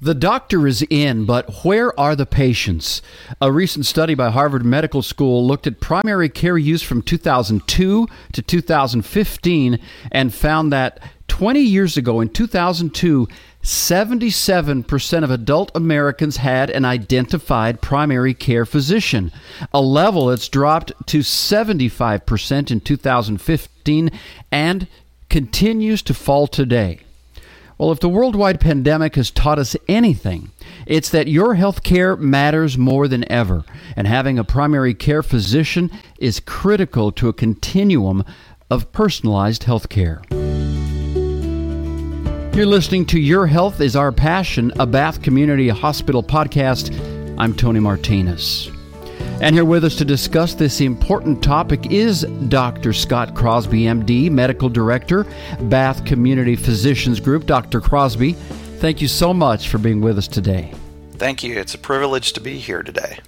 The doctor is in, but where are the patients? A recent study by Harvard Medical School looked at primary care use from 2002 to 2015 and found that 20 years ago, in 2002, 77% of adult Americans had an identified primary care physician, a level that's dropped to 75% in 2015 and continues to fall today. Well, if the worldwide pandemic has taught us anything, it's that your health care matters more than ever, and having a primary care physician is critical to a continuum of personalized health care. You're listening to Your Health is Our Passion, a Bath Community Hospital podcast. I'm Tony Martinez. And here with us to discuss this important topic is Dr. Scott Crosby, MD, Medical Director, Bath Community Physicians Group. Dr. Crosby, thank you so much for being with us today. Thank you. It's a privilege to be here today.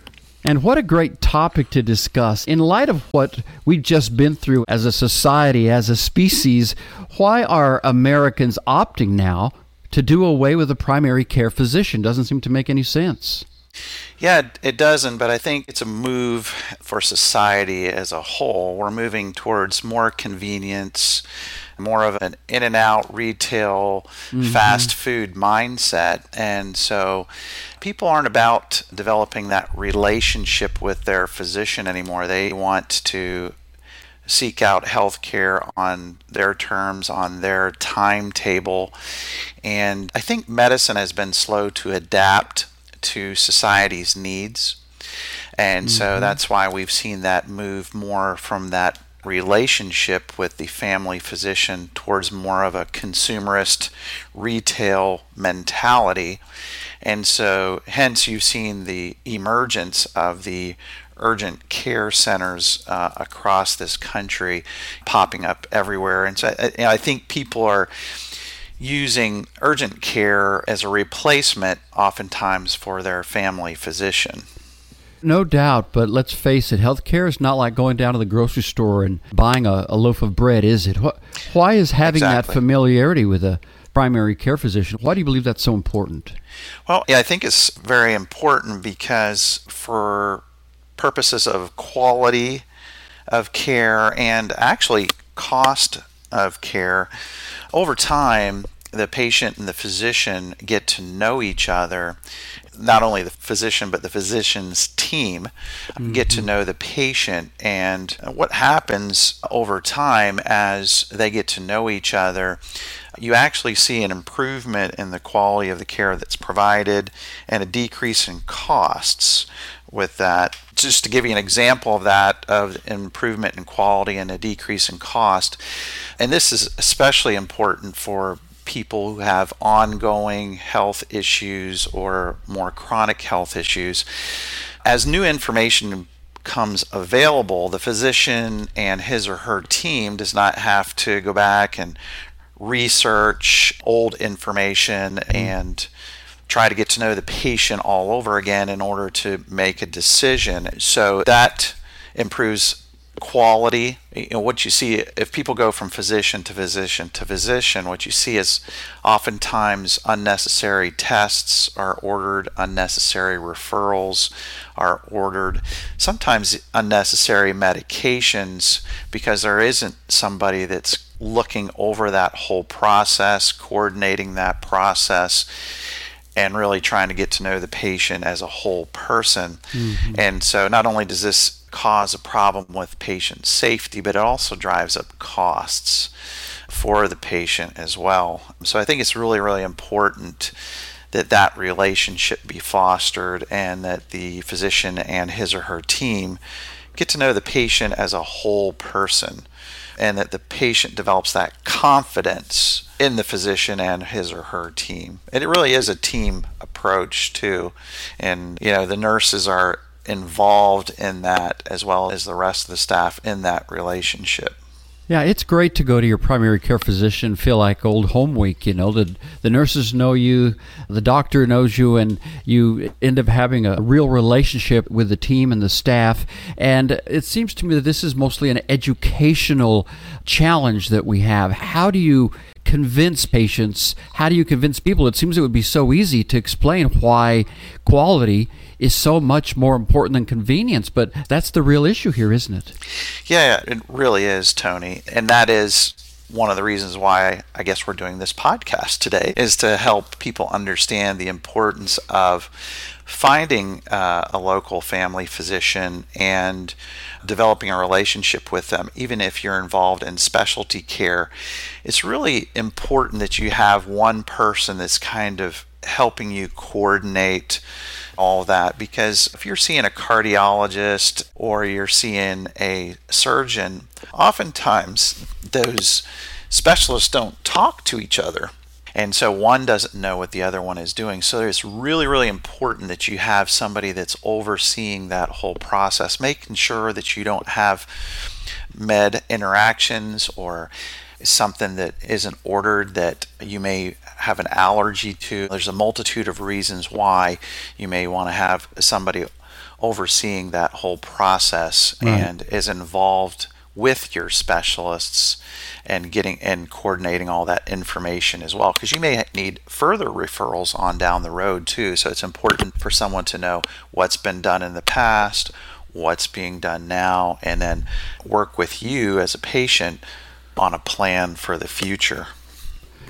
And what a great topic to discuss. In light of what we've just been through as a society, as a species, why are Americans opting now to do away with a primary care physician? Doesn't seem to make any sense. Yeah, it doesn't, but I think it's a move for society as a whole. We're moving towards more convenience, more of an in and out retail, mm-hmm. fast food mindset. And so people aren't about developing that relationship with their physician anymore. They want to seek out health care on their terms, on their timetable. And I think medicine has been slow to adapt to society's needs. And mm-hmm. so that's why we've seen that move more from that relationship with the family physician towards more of a consumerist retail mentality. And so, hence, you've seen the emergence of the urgent care centers uh, across this country popping up everywhere. And so, I, I think people are using urgent care as a replacement oftentimes for their family physician. No doubt, but let's face it, healthcare is not like going down to the grocery store and buying a, a loaf of bread, is it? Why is having exactly. that familiarity with a primary care physician, why do you believe that's so important? Well, yeah, I think it's very important because for purposes of quality of care and actually cost of care, over time, the patient and the physician get to know each other. Not only the physician, but the physician's team mm-hmm. get to mm-hmm. know the patient. And what happens over time as they get to know each other, you actually see an improvement in the quality of the care that's provided and a decrease in costs with that. Just to give you an example of that, of improvement in quality and a decrease in cost, and this is especially important for people who have ongoing health issues or more chronic health issues. As new information becomes available, the physician and his or her team does not have to go back and research old information mm-hmm. and try to get to know the patient all over again in order to make a decision. So that improves quality. You know, what you see if people go from physician to physician to physician, what you see is oftentimes unnecessary tests are ordered, unnecessary referrals are ordered, sometimes unnecessary medications because there isn't somebody that's looking over that whole process, coordinating that process and really trying to get to know the patient as a whole person. Mm-hmm. And so not only does this cause a problem with patient safety, but it also drives up costs for the patient as well. So I think it's really, really important that that relationship be fostered and that the physician and his or her team get to know the patient as a whole person and that the patient develops that confidence in the physician and his or her team. And it really is a team approach too. And you know, the nurses are involved in that as well as the rest of the staff in that relationship. Yeah, it's great to go to your primary care physician, feel like old home week. You know, the the nurses know you, the doctor knows you, and you end up having a real relationship with the team and the staff. And it seems to me that this is mostly an educational challenge that we have. How do you convince patients? How do you convince people? It seems it would be so easy to explain why quality is so much more important than convenience, but that's the real issue here, isn't it? Yeah, it really is, Tony. And that is one of the reasons why I guess we're doing this podcast today is to help people understand the importance of finding uh, a local family physician and developing a relationship with them, even if you're involved in specialty care, it's really important that you have one person that's kind of helping you coordinate all that because if you're seeing a cardiologist or you're seeing a surgeon, oftentimes those specialists don't talk to each other. And so one doesn't know what the other one is doing. So it's really, really important that you have somebody that's overseeing that whole process, making sure that you don't have med interactions or something that isn't ordered that you may have an allergy to. There's a multitude of reasons why you may want to have somebody overseeing that whole process right. and is involved with your specialists and getting and coordinating all that information as well because you may need further referrals on down the road too so it's important for someone to know what's been done in the past what's being done now and then work with you as a patient on a plan for the future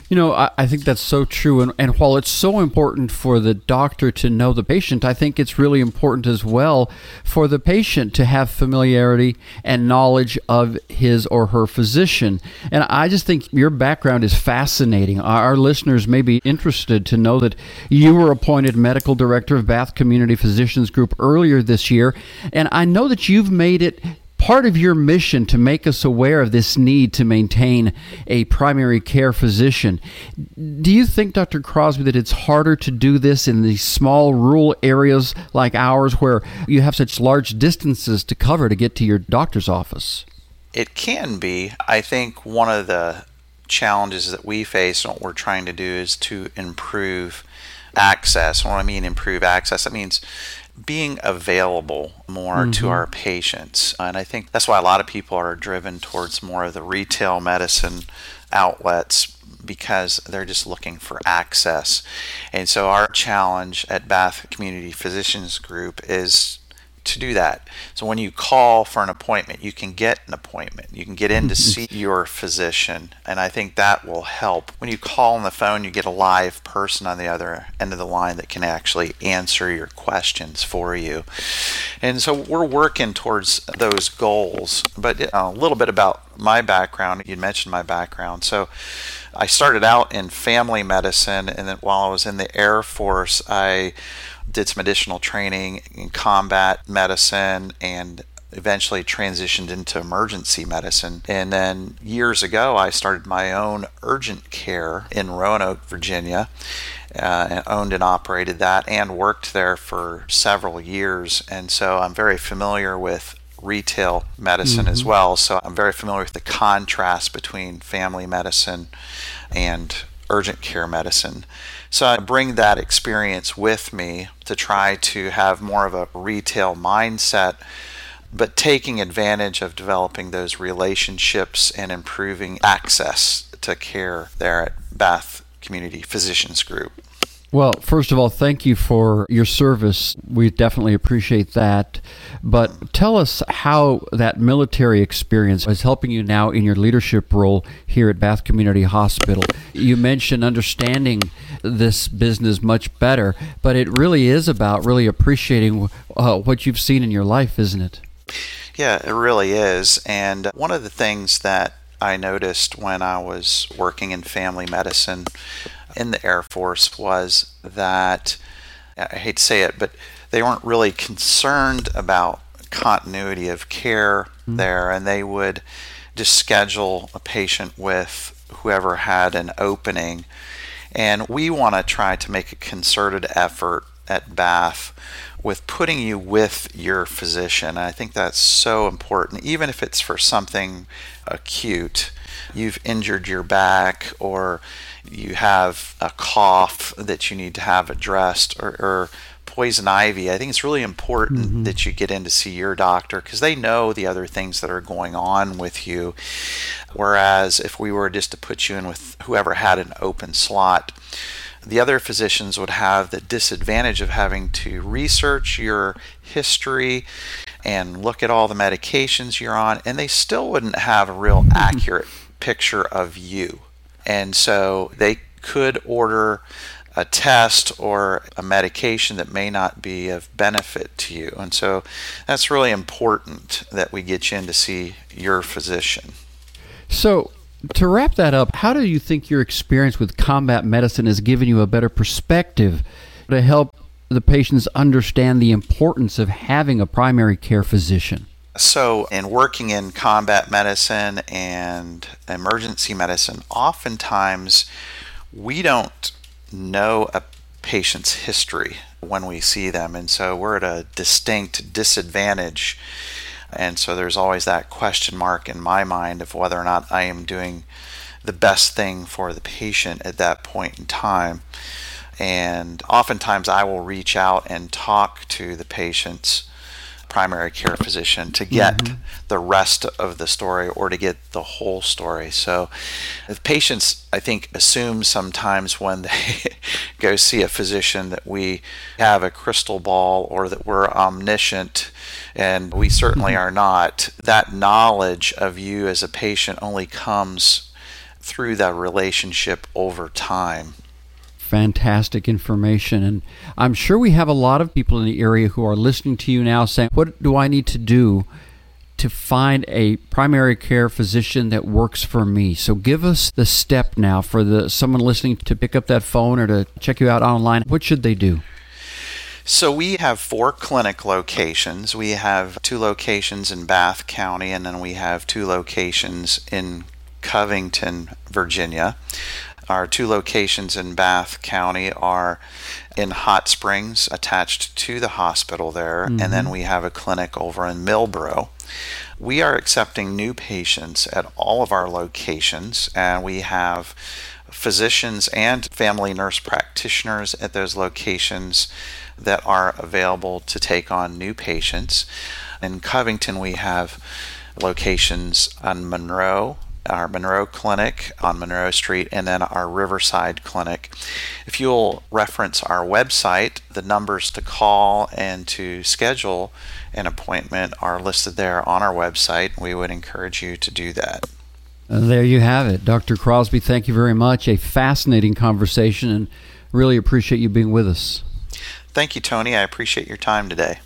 you know, I, I, think that's so true. And, and while it's so important for the doctor to know the patient, I think it's really important as well for the patient to have familiarity and knowledge of his or her physician. And I just think your background is fascinating. Our, our listeners may be interested to know that you were appointed medical director of Bath Community Physicians Group earlier this year. And I know that you've made it part of your mission to make us aware of this need to maintain a primary care physician. Do you think, Dr. Crosby, that it's harder to do this in these small rural areas like ours where you have such large distances to cover to get to your doctor's office? It can be. I think one of the challenges that we face and what we're trying to do is to improve access. When I mean improve access, that means being available more mm-hmm. to our patients. And I think that's why a lot of people are driven towards more of the retail medicine outlets because they're just looking for access. And so our challenge at Bath Community Physicians Group is to do that. So when you call for an appointment, you can get an appointment. You can get in to see your physician, and I think that will help. When you call on the phone, you get a live person on the other end of the line that can actually answer your questions for you. And so we're working towards those goals. But uh, a little bit about my background. You mentioned my background. So I started out in family medicine, and then while I was in the Air Force, I did some additional training in combat medicine and eventually transitioned into emergency medicine. And then years ago, I started my own urgent care in Roanoke, Virginia. Uh, and owned and operated that and worked there for several years. And so I'm very familiar with retail medicine mm-hmm. as well. So I'm very familiar with the contrast between family medicine and urgent care medicine. So I bring that experience with me to try to have more of a retail mindset, but taking advantage of developing those relationships and improving access to care there at Bath Community Physicians Group. Well, first of all, thank you for your service. We definitely appreciate that. But tell us how that military experience is helping you now in your leadership role here at Bath Community Hospital. You mentioned understanding this business much better, but it really is about really appreciating uh, what you've seen in your life, isn't it? Yeah, it really is. And one of the things that I noticed when I was working in family medicine in the Air Force was that I hate to say it, but they weren't really concerned about continuity of care mm-hmm. there, and they would just schedule a patient with whoever had an opening. And we want to try to make a concerted effort at Bath with putting you with your physician. I think that's so important, even if it's for something acute. You've injured your back or you have a cough that you need to have addressed or, or poison ivy, I think it's really important mm-hmm. that you get in to see your doctor because they know the other things that are going on with you. Whereas if we were just to put you in with whoever had an open slot, the other physicians would have the disadvantage of having to research your history and look at all the medications you're on, and they still wouldn't have a real accurate picture of you. And so they could order a test or a medication that may not be of benefit to you. And so that's really important that we get you in to see your physician. So, to wrap that up, how do you think your experience with combat medicine has given you a better perspective to help the patients understand the importance of having a primary care physician? So, in working in combat medicine and emergency medicine, oftentimes we don't know a patient's history when we see them, and so we're at a distinct disadvantage. And so there's always that question mark in my mind of whether or not I am doing the best thing for the patient at that point in time. And oftentimes I will reach out and talk to the patients primary care physician to get mm-hmm. the rest of the story or to get the whole story. So, patients, I think, assume sometimes when they go see a physician that we have a crystal ball or that we're omniscient, and we certainly mm-hmm. are not. That knowledge of you as a patient only comes through that relationship over time fantastic information. And I'm sure we have a lot of people in the area who are listening to you now saying, What do I need to do to find a primary care physician that works for me? So give us the step now for the someone listening to pick up that phone or to check you out online. What should they do? So we have four clinic locations. We have two locations in Bath County, and then we have two locations in Covington, Virginia. Our two locations in Bath County are in Hot Springs, attached to the hospital there, mm-hmm. and then mm-hmm. we have a clinic over in Millboro. We are accepting new patients at all of our locations, and we have physicians and family nurse practitioners at those locations that are available to take on new patients. In Covington, we have locations on Monroe, our Monroe Clinic on Monroe Street, and then our Riverside Clinic. If you'll reference our website, the numbers to call and to schedule an appointment are listed there on our website. We would encourage you to do that. Uh, there you have it. Dr. Crosby, thank you very much. A fascinating conversation and really appreciate you being with us. Thank you, Tony. I appreciate your time today.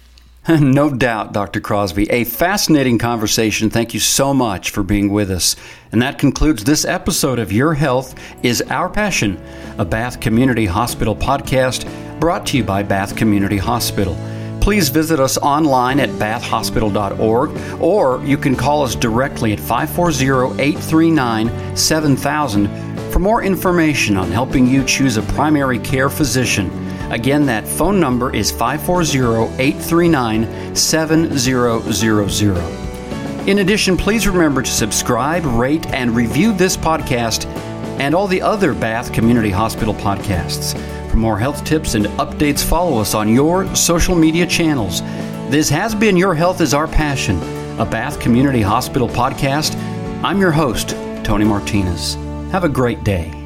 no doubt, Dr. Crosby. A fascinating conversation. Thank you so much for being with us. And that concludes this episode of Your Health is Our Passion, a Bath Community Hospital podcast brought to you by Bath Community Hospital. Please visit us online at bathhospital.org or you can call us directly at 540 839 7000 for more information on helping you choose a primary care physician. Again, that phone number is 540 839 7000. In addition, please remember to subscribe, rate, and review this podcast and all the other Bath Community Hospital podcasts. For more health tips and updates, follow us on your social media channels. This has been Your Health is Our Passion, a Bath Community Hospital podcast. I'm your host, Tony Martinez. Have a great day.